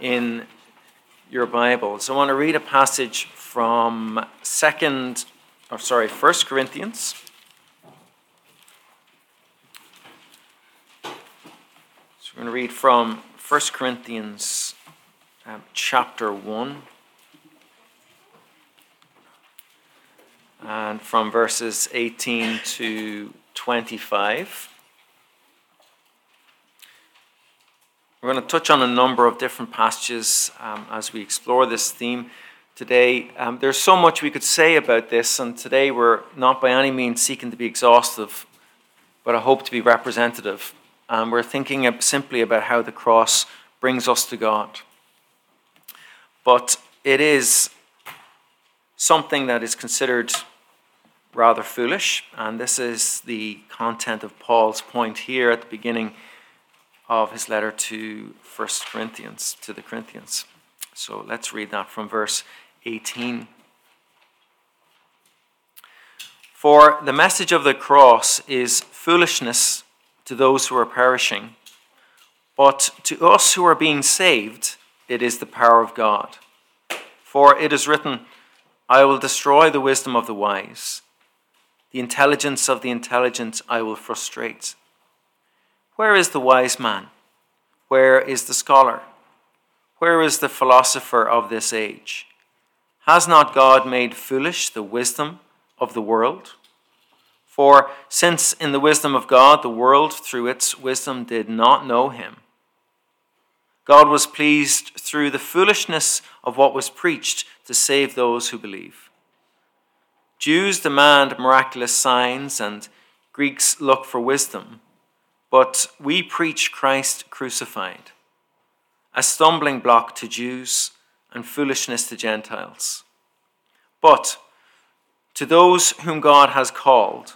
in your Bibles. I want to read a passage from second or sorry, First Corinthians. So we're going to read from First Corinthians um, chapter 1 and from verses 18 to 25. We're going to touch on a number of different passages um, as we explore this theme today. Um, there's so much we could say about this, and today we're not by any means seeking to be exhaustive, but I hope to be representative. And we're thinking simply about how the cross brings us to God. But it is something that is considered rather foolish, and this is the content of Paul's point here at the beginning of his letter to First Corinthians, to the Corinthians. So let's read that from verse 18. For the message of the cross is foolishness to those who are perishing, but to us who are being saved, it is the power of God. For it is written, I will destroy the wisdom of the wise, the intelligence of the intelligent I will frustrate. Where is the wise man? Where is the scholar? Where is the philosopher of this age? Has not God made foolish the wisdom of the world? For since in the wisdom of God the world through its wisdom did not know him, God was pleased through the foolishness of what was preached to save those who believe. Jews demand miraculous signs and Greeks look for wisdom. But we preach Christ crucified, a stumbling block to Jews and foolishness to Gentiles. But to those whom God has called,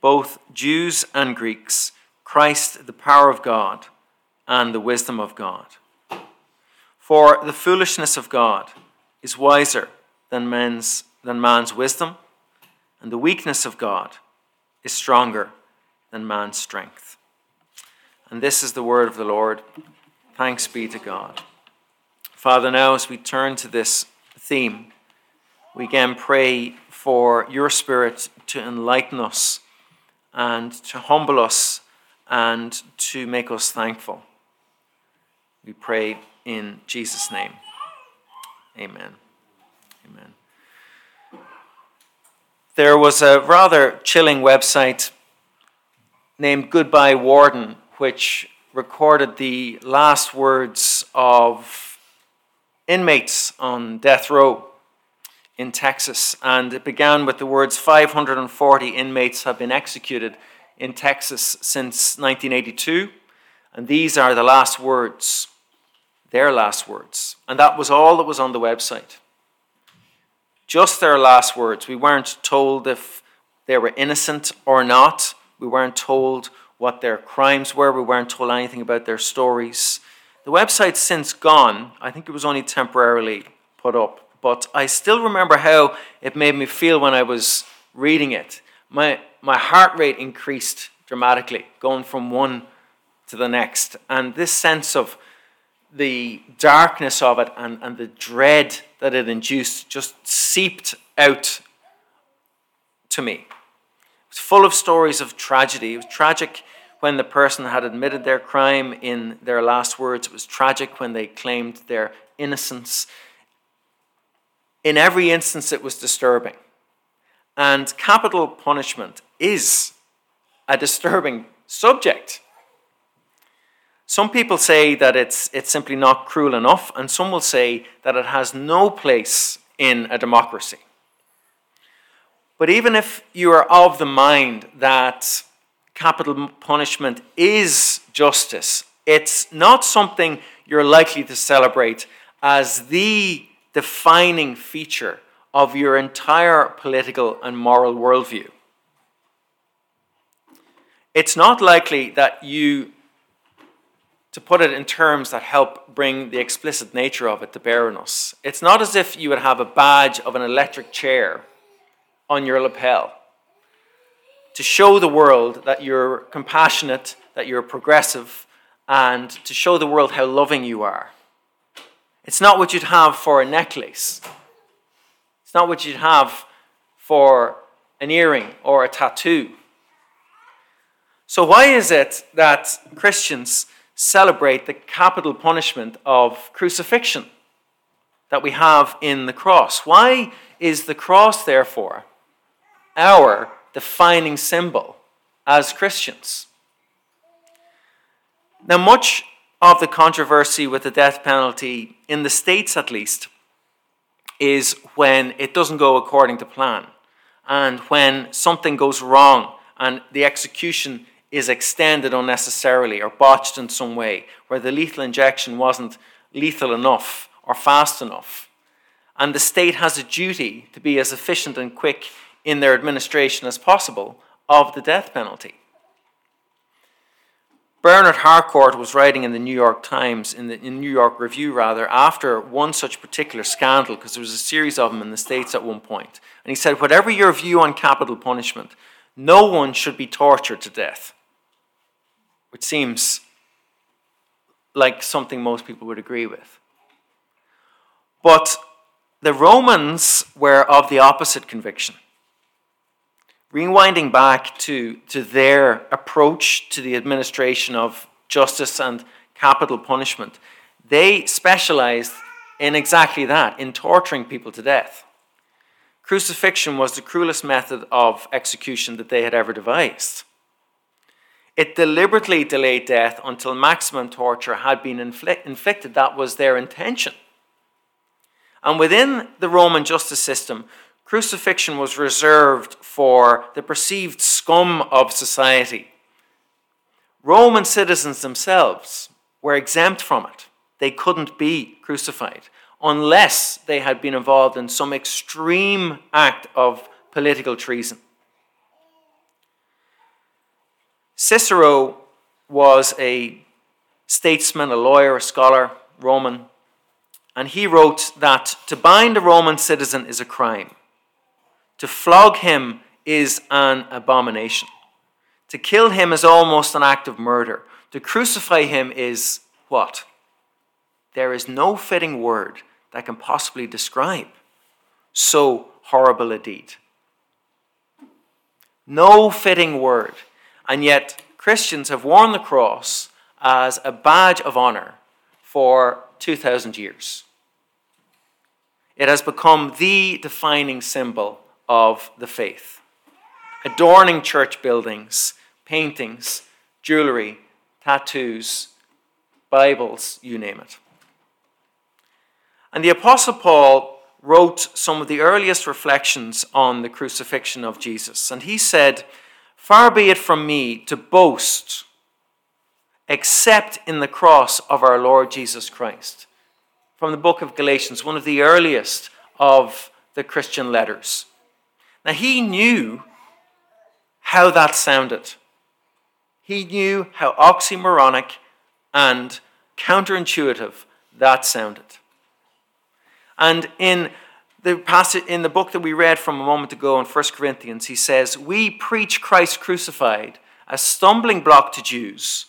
both Jews and Greeks, Christ the power of God and the wisdom of God. For the foolishness of God is wiser than man's, than man's wisdom, and the weakness of God is stronger than man's strength. And this is the word of the Lord. Thanks be to God. Father, now as we turn to this theme, we again pray for your Spirit to enlighten us and to humble us and to make us thankful. We pray in Jesus' name. Amen. Amen. There was a rather chilling website named Goodbye Warden which recorded the last words of inmates on death row in Texas. And it began with the words 540 inmates have been executed in Texas since 1982. And these are the last words, their last words. And that was all that was on the website. Just their last words. We weren't told if they were innocent or not. We weren't told what their crimes were. We weren't told anything about their stories. The website's since gone. I think it was only temporarily put up. But I still remember how it made me feel when I was reading it. My, my heart rate increased dramatically, going from one to the next. And this sense of the darkness of it and, and the dread that it induced just seeped out to me. It was full of stories of tragedy. It was tragic when the person had admitted their crime in their last words. It was tragic when they claimed their innocence. In every instance, it was disturbing. And capital punishment is a disturbing subject. Some people say that it's, it's simply not cruel enough, and some will say that it has no place in a democracy. But even if you are of the mind that capital punishment is justice. It's not something you're likely to celebrate as the defining feature of your entire political and moral worldview. It's not likely that you, to put it in terms that help bring the explicit nature of it to bear on us, it's not as if you would have a badge of an electric chair on your lapel to show the world that you're compassionate, that you're progressive, and to show the world how loving you are. It's not what you'd have for a necklace. It's not what you'd have for an earring or a tattoo. So, why is it that Christians celebrate the capital punishment of crucifixion that we have in the cross? Why is the cross, therefore, our defining symbol as Christians? Now, much of the controversy with the death penalty, in the States at least, is when it doesn't go according to plan and when something goes wrong and the execution is extended unnecessarily or botched in some way, where the lethal injection wasn't lethal enough or fast enough. And the state has a duty to be as efficient and quick in their administration as possible of the death penalty. Bernard Harcourt was writing in the New York Times, in the in New York Review rather, after one such particular scandal, because there was a series of them in the States at one point. And he said, Whatever your view on capital punishment, no one should be tortured to death. Which seems like something most people would agree with. But the Romans were of the opposite conviction rewinding back to, to their approach to the administration of justice and capital punishment, they specialized in exactly that, in torturing people to death. Crucifixion was the cruelest method of execution that they had ever devised. It deliberately delayed death until maximum torture had been inflict- inflicted. That was their intention. And within the Roman justice system, Crucifixion was reserved for the perceived scum of society. Roman citizens themselves were exempt from it. They couldn't be crucified unless they had been involved in some extreme act of political treason. Cicero was a statesman, a lawyer, a scholar, Roman, and he wrote that to bind a Roman citizen is a crime. To flog him is an abomination. To kill him is almost an act of murder. To crucify him is what? There is no fitting word that can possibly describe so horrible a deed. No fitting word. And yet, Christians have worn the cross as a badge of honor for 2,000 years. It has become the defining symbol of the faith, adorning church buildings, paintings, jewelry, tattoos, Bibles, you name it. And the Apostle Paul wrote some of the earliest reflections on the crucifixion of Jesus. And he said, Far be it from me to boast except in the cross of our Lord Jesus Christ. From the book of Galatians, one of the earliest of the Christian letters. Now, he knew how that sounded. He knew how oxymoronic and counterintuitive that sounded. And in the passage in the book that we read from a moment ago in 1 Corinthians, he says, We preach Christ crucified, a stumbling block to Jews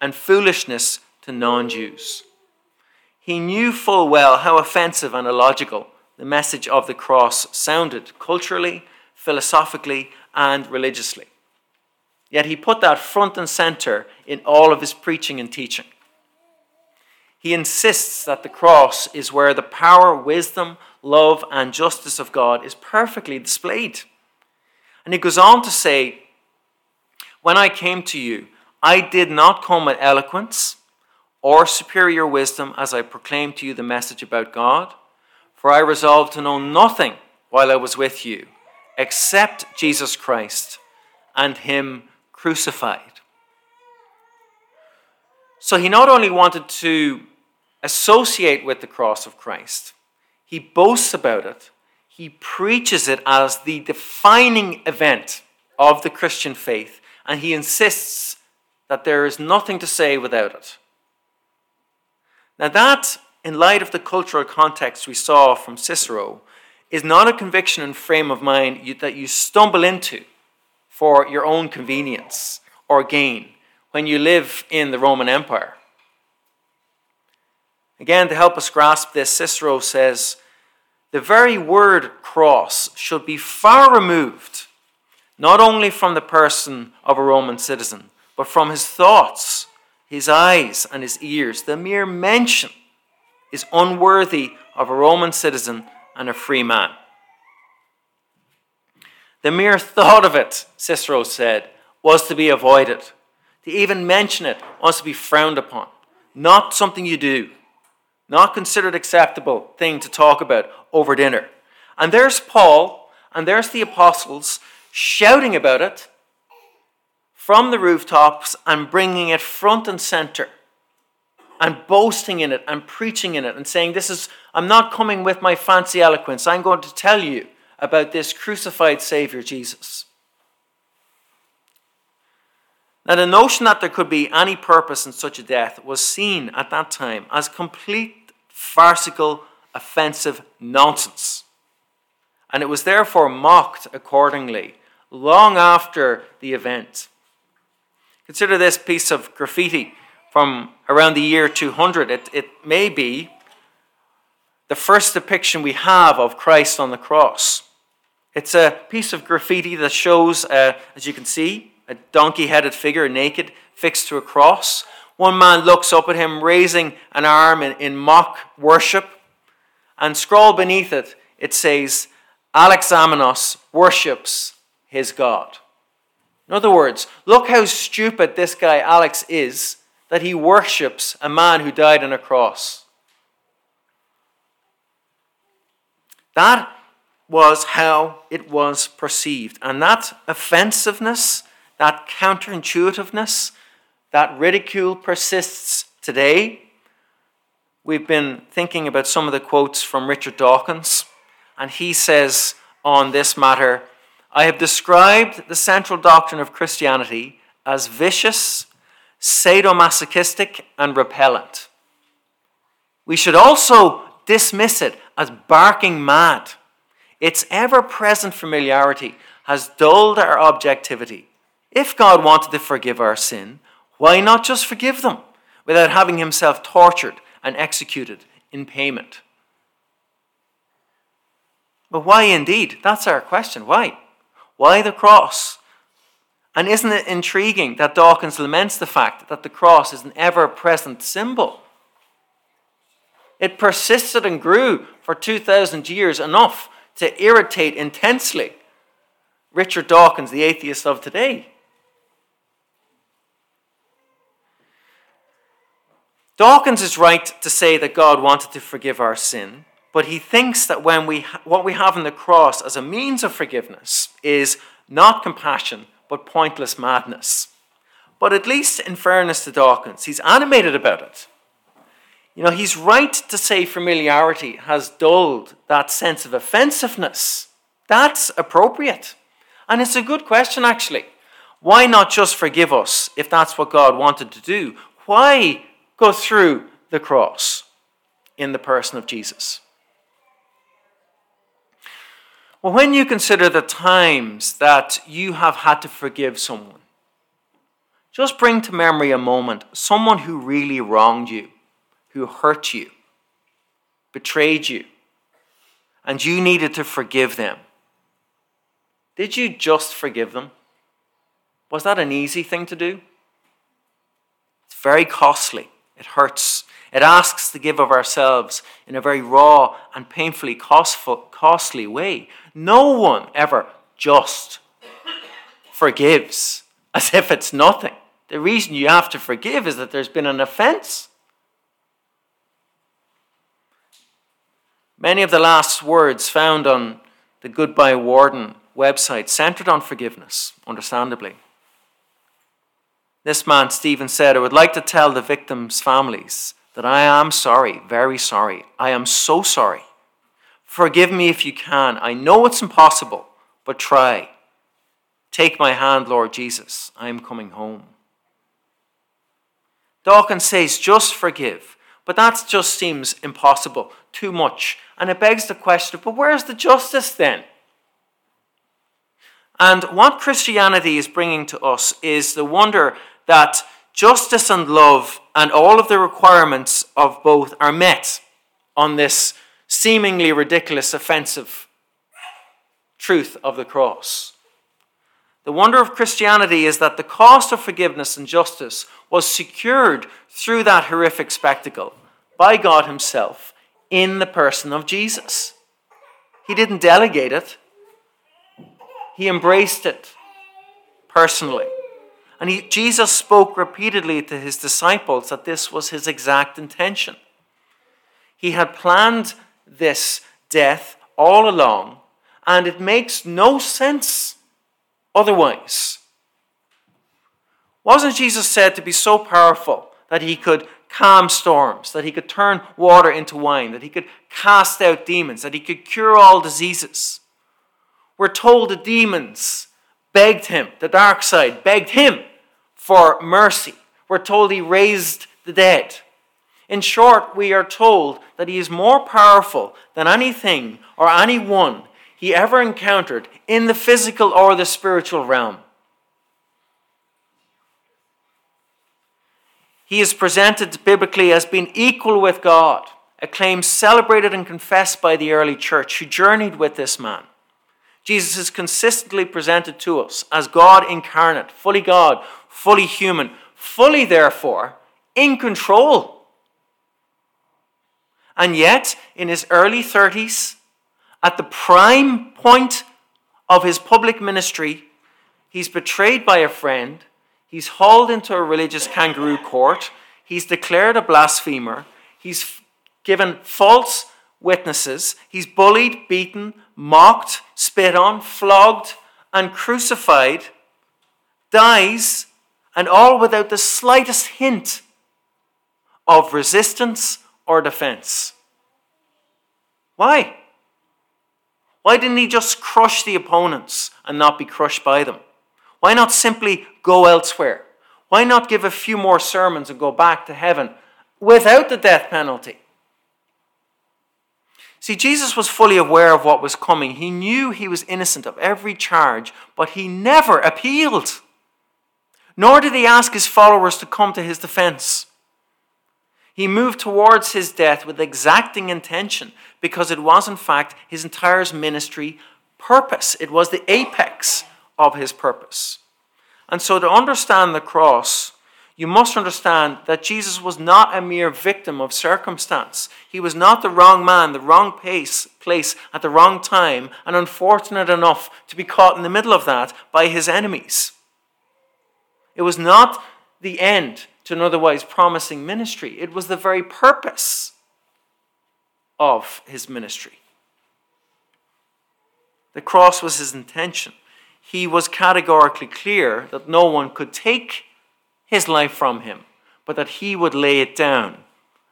and foolishness to non Jews. He knew full well how offensive and illogical the message of the cross sounded culturally, philosophically, and religiously. Yet he put that front and center in all of his preaching and teaching. He insists that the cross is where the power, wisdom, love, and justice of God is perfectly displayed. And he goes on to say, When I came to you, I did not come with eloquence or superior wisdom as I proclaimed to you the message about God. For I resolved to know nothing while I was with you except Jesus Christ and Him crucified. So he not only wanted to associate with the cross of Christ, he boasts about it, he preaches it as the defining event of the Christian faith, and he insists that there is nothing to say without it. Now, that in light of the cultural context we saw from Cicero, is not a conviction and frame of mind you, that you stumble into for your own convenience or gain when you live in the Roman Empire. Again, to help us grasp this, Cicero says the very word cross should be far removed, not only from the person of a Roman citizen, but from his thoughts, his eyes, and his ears. The mere mention is unworthy of a Roman citizen and a free man. The mere thought of it, Cicero said, was to be avoided. To even mention it was to be frowned upon, not something you do not considered acceptable thing to talk about over dinner. And there's Paul and there's the apostles shouting about it from the rooftops and bringing it front and center and boasting in it and preaching in it and saying, This is, I'm not coming with my fancy eloquence. I'm going to tell you about this crucified Savior, Jesus. Now, the notion that there could be any purpose in such a death was seen at that time as complete farcical, offensive nonsense. And it was therefore mocked accordingly long after the event. Consider this piece of graffiti from around the year 200. It, it may be the first depiction we have of Christ on the cross. It's a piece of graffiti that shows, uh, as you can see, a donkey headed figure naked fixed to a cross. One man looks up at him, raising an arm in, in mock worship. And scrawled beneath it, it says, Alexamenos worships his God. In other words, look how stupid this guy Alex is that he worships a man who died on a cross. That was how it was perceived. And that offensiveness that counterintuitiveness, that ridicule persists today. We've been thinking about some of the quotes from Richard Dawkins, and he says on this matter I have described the central doctrine of Christianity as vicious, sadomasochistic, and repellent. We should also dismiss it as barking mad. Its ever present familiarity has dulled our objectivity if God wanted to forgive our sin, why not just forgive them without having himself tortured and executed in payment? But why indeed? That's our question. Why? Why the cross? And isn't it intriguing that Dawkins laments the fact that the cross is an ever present symbol? It persisted and grew for 2,000 years enough to irritate intensely Richard Dawkins, the atheist of today. Dawkins is right to say that God wanted to forgive our sin, but he thinks that when we what we have in the cross as a means of forgiveness is not compassion, but pointless madness. But at least in fairness to Dawkins, he's animated about it. You know, he's right to say familiarity has dulled that sense of offensiveness. That's appropriate. And it's a good question, actually. Why not just forgive us if that's what God wanted to do? Why go through the cross in the person of Jesus. Well, when you consider the times that you have had to forgive someone, just bring to memory a moment someone who really wronged you, who hurt you, betrayed you, and you needed to forgive them. Did you just forgive them? Was that an easy thing to do? It's very costly. It hurts. It asks to give of ourselves in a very raw and painfully costly way. No one ever just forgives as if it's nothing. The reason you have to forgive is that there's been an offense. Many of the last words found on the Goodbye Warden website centered on forgiveness, understandably. This man, Stephen, said, I would like to tell the victims' families that I am sorry, very sorry. I am so sorry. Forgive me if you can. I know it's impossible, but try. Take my hand, Lord Jesus. I am coming home. Dawkins says, just forgive. But that just seems impossible, too much. And it begs the question, but where's the justice then? And what Christianity is bringing to us is the wonder that justice and love and all of the requirements of both are met on this seemingly ridiculous, offensive truth of the cross. The wonder of Christianity is that the cost of forgiveness and justice was secured through that horrific spectacle by God Himself in the person of Jesus. He didn't delegate it, He embraced it personally. And he, Jesus spoke repeatedly to his disciples that this was his exact intention. He had planned this death all along, and it makes no sense otherwise. Wasn't Jesus said to be so powerful that he could calm storms, that he could turn water into wine, that he could cast out demons, that he could cure all diseases? We're told the demons begged him, the dark side begged him for mercy. We're told he raised the dead. In short, we are told that he is more powerful than anything or anyone he ever encountered in the physical or the spiritual realm. He is presented biblically as being equal with God, a claim celebrated and confessed by the early church who journeyed with this man. Jesus is consistently presented to us as God incarnate, fully God, fully human, fully, therefore, in control. And yet, in his early 30s, at the prime point of his public ministry, he's betrayed by a friend, he's hauled into a religious kangaroo court, he's declared a blasphemer, he's given false witnesses. He's bullied, beaten, mocked, spit on, flogged, and crucified, dies, and all without the slightest hint of resistance or defense. Why? Why didn't he just crush the opponents and not be crushed by them? Why not simply go elsewhere? Why not give a few more sermons and go back to heaven without the death penalty? See, Jesus was fully aware of what was coming. He knew he was innocent of every charge, but he never appealed. Nor did he ask his followers to come to his defense. He moved towards his death with exacting intention because it was, in fact, his entire ministry purpose. It was the apex of his purpose. And so, to understand the cross, you must understand that Jesus was not a mere victim of circumstance. He was not the wrong man, the wrong place, place at the wrong time, and unfortunate enough to be caught in the middle of that by his enemies. It was not the end to an otherwise promising ministry, it was the very purpose of his ministry. The cross was his intention. He was categorically clear that no one could take his life from him, but that he would lay it down.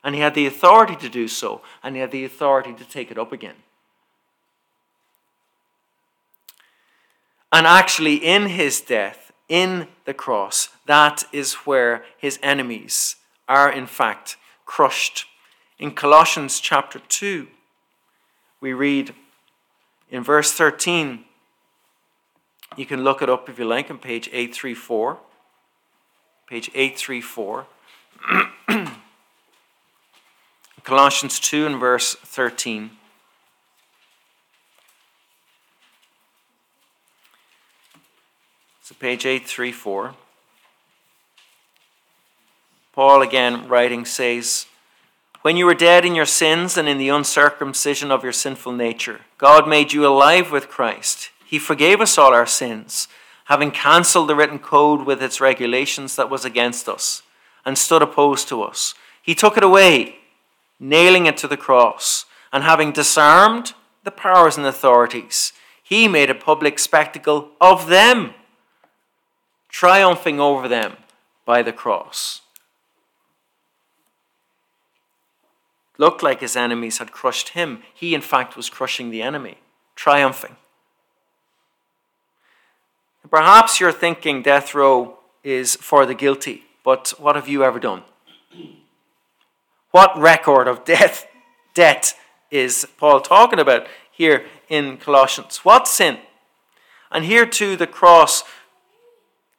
And he had the authority to do so, and he had the authority to take it up again. And actually, in his death, in the cross, that is where his enemies are, in fact, crushed. In Colossians chapter 2, we read in verse 13, you can look it up if you like on page 834 page 834. Colossians 2 and verse 13. So, page 834. Paul, again writing, says, When you were dead in your sins and in the uncircumcision of your sinful nature, God made you alive with Christ. He forgave us all our sins having cancelled the written code with its regulations that was against us and stood opposed to us. He took it away, nailing it to the cross, and having disarmed the powers and authorities, he made a public spectacle of them, triumphing over them by the cross. looked like his enemies had crushed him. He, in fact, was crushing the enemy, triumphing. Perhaps you're thinking death row is for the guilty, but what have you ever done? What record of death, debt is Paul talking about here in Colossians? What sin? And here too, the cross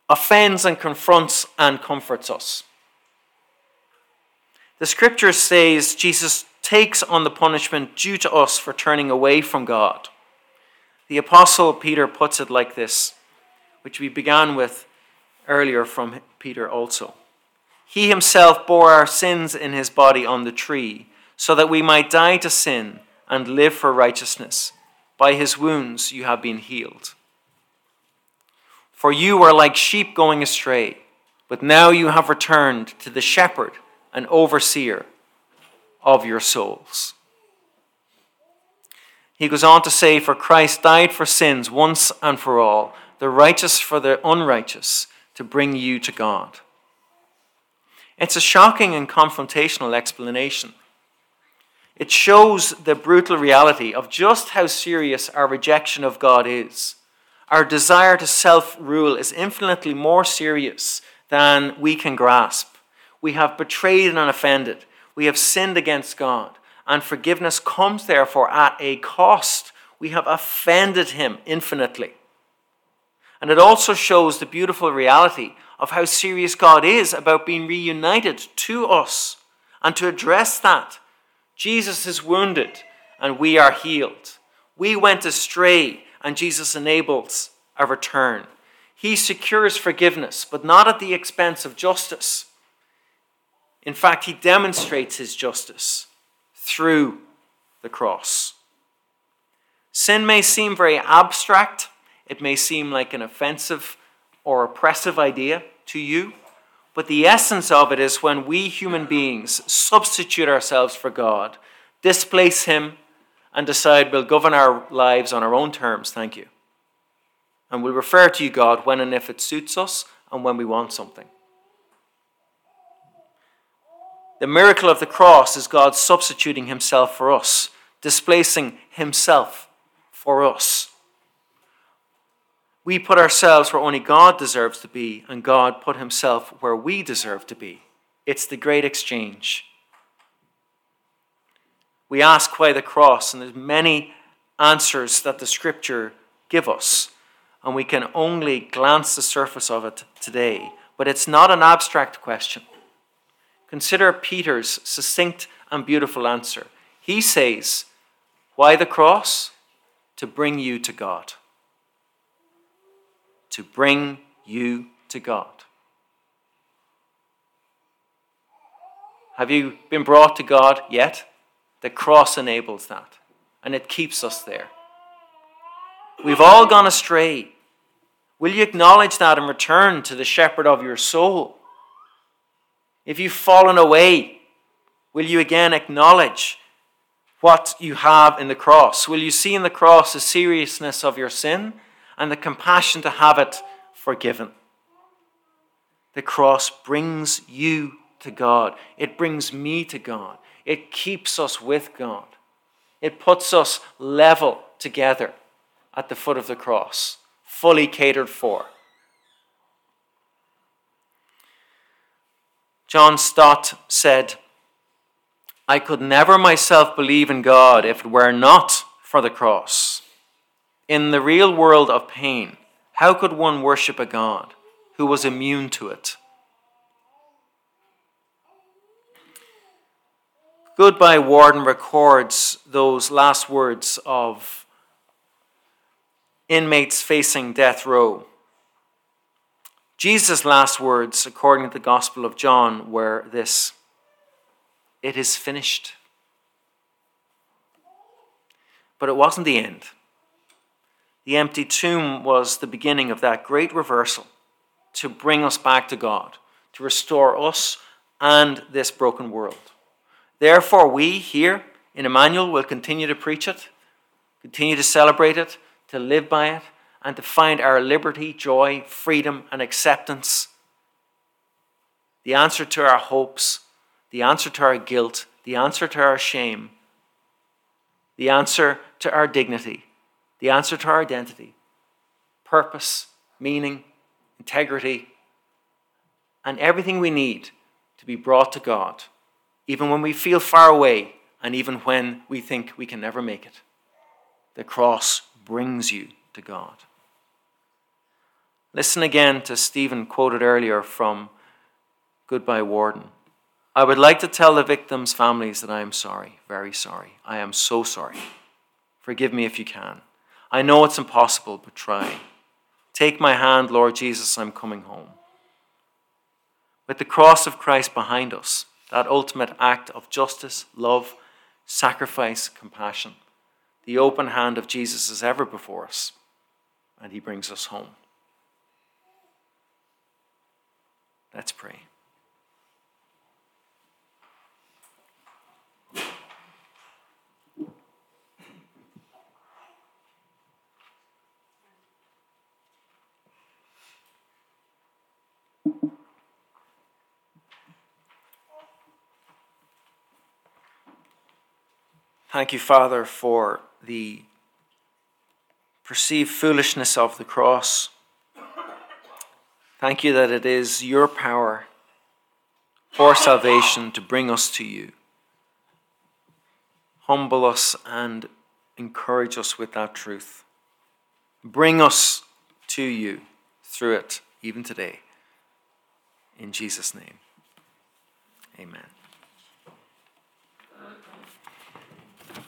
offends and confronts and comforts us. The scripture says Jesus takes on the punishment due to us for turning away from God. The Apostle Peter puts it like this, which we began with earlier from Peter also. He himself bore our sins in his body on the tree, so that we might die to sin and live for righteousness. By his wounds you have been healed. For you were like sheep going astray, but now you have returned to the shepherd and overseer of your souls. He goes on to say, For Christ died for sins once and for all, the righteous for the unrighteous, to bring you to God. It's a shocking and confrontational explanation. It shows the brutal reality of just how serious our rejection of God is. Our desire to self rule is infinitely more serious than we can grasp. We have betrayed and offended. We have sinned against God. And forgiveness comes, therefore, at a cost. We have offended Him infinitely. And it also shows the beautiful reality of how serious God is about being reunited to us. And to address that, Jesus is wounded and we are healed. We went astray and Jesus enables a return. He secures forgiveness, but not at the expense of justice. In fact, he demonstrates his justice through the cross. Sin may seem very abstract, it may seem like an offensive or oppressive idea to you, but the essence of it is when we human beings substitute ourselves for God, displace Him, and decide we'll govern our lives on our own terms, thank you. And we'll refer to you, God, when and if it suits us and when we want something. The miracle of the cross is God substituting himself for us, displacing himself for us. We put ourselves where only God deserves to be, and God put himself where we deserve to be. It's the great exchange. We ask why the cross, and there's many answers that the scripture give us, and we can only glance the surface of it today. But it's not an abstract question. Consider Peter's succinct and beautiful answer. He says, Why the cross? To bring you to God. To bring you to God. Have you been brought to God yet? The cross enables that, and it keeps us there. We've all gone astray. Will you acknowledge that and return to the shepherd of your soul? If you've fallen away, will you again acknowledge what you have in the cross? Will you see in the cross the seriousness of your sin and the compassion to have it forgiven? The cross brings you to God, it brings me to God, it keeps us with God, it puts us level together at the foot of the cross, fully catered for. John Stott said, I could never myself believe in God if it were not for the cross. In the real world of pain, how could one worship a God who was immune to it? Goodbye Warden records those last words of inmates facing death row. Jesus' last words, according to the Gospel of John, were this It is finished. But it wasn't the end. The empty tomb was the beginning of that great reversal to bring us back to God, to restore us and this broken world. Therefore, we here in Emmanuel will continue to preach it, continue to celebrate it, to live by it, and to find our liberty, joy, freedom, and acceptance. The answer to our hopes, the answer to our guilt, the answer to our shame, the answer to our dignity, the answer to our identity, purpose, meaning, integrity, and everything we need to be brought to God, even when we feel far away and even when we think we can never make it. The cross brings you to God. Listen again to Stephen quoted earlier from Goodbye Warden. I would like to tell the victims' families that I am sorry, very sorry. I am so sorry. Forgive me if you can. I know it's impossible, but try. Take my hand, Lord Jesus, I'm coming home. With the cross of Christ behind us, that ultimate act of justice, love, sacrifice, compassion, the open hand of Jesus is ever before us, and he brings us home. Let's pray. Thank you, Father, for the perceived foolishness of the cross. Thank you that it is your power for salvation to bring us to you. Humble us and encourage us with that truth. Bring us to you through it, even today. In Jesus' name, amen.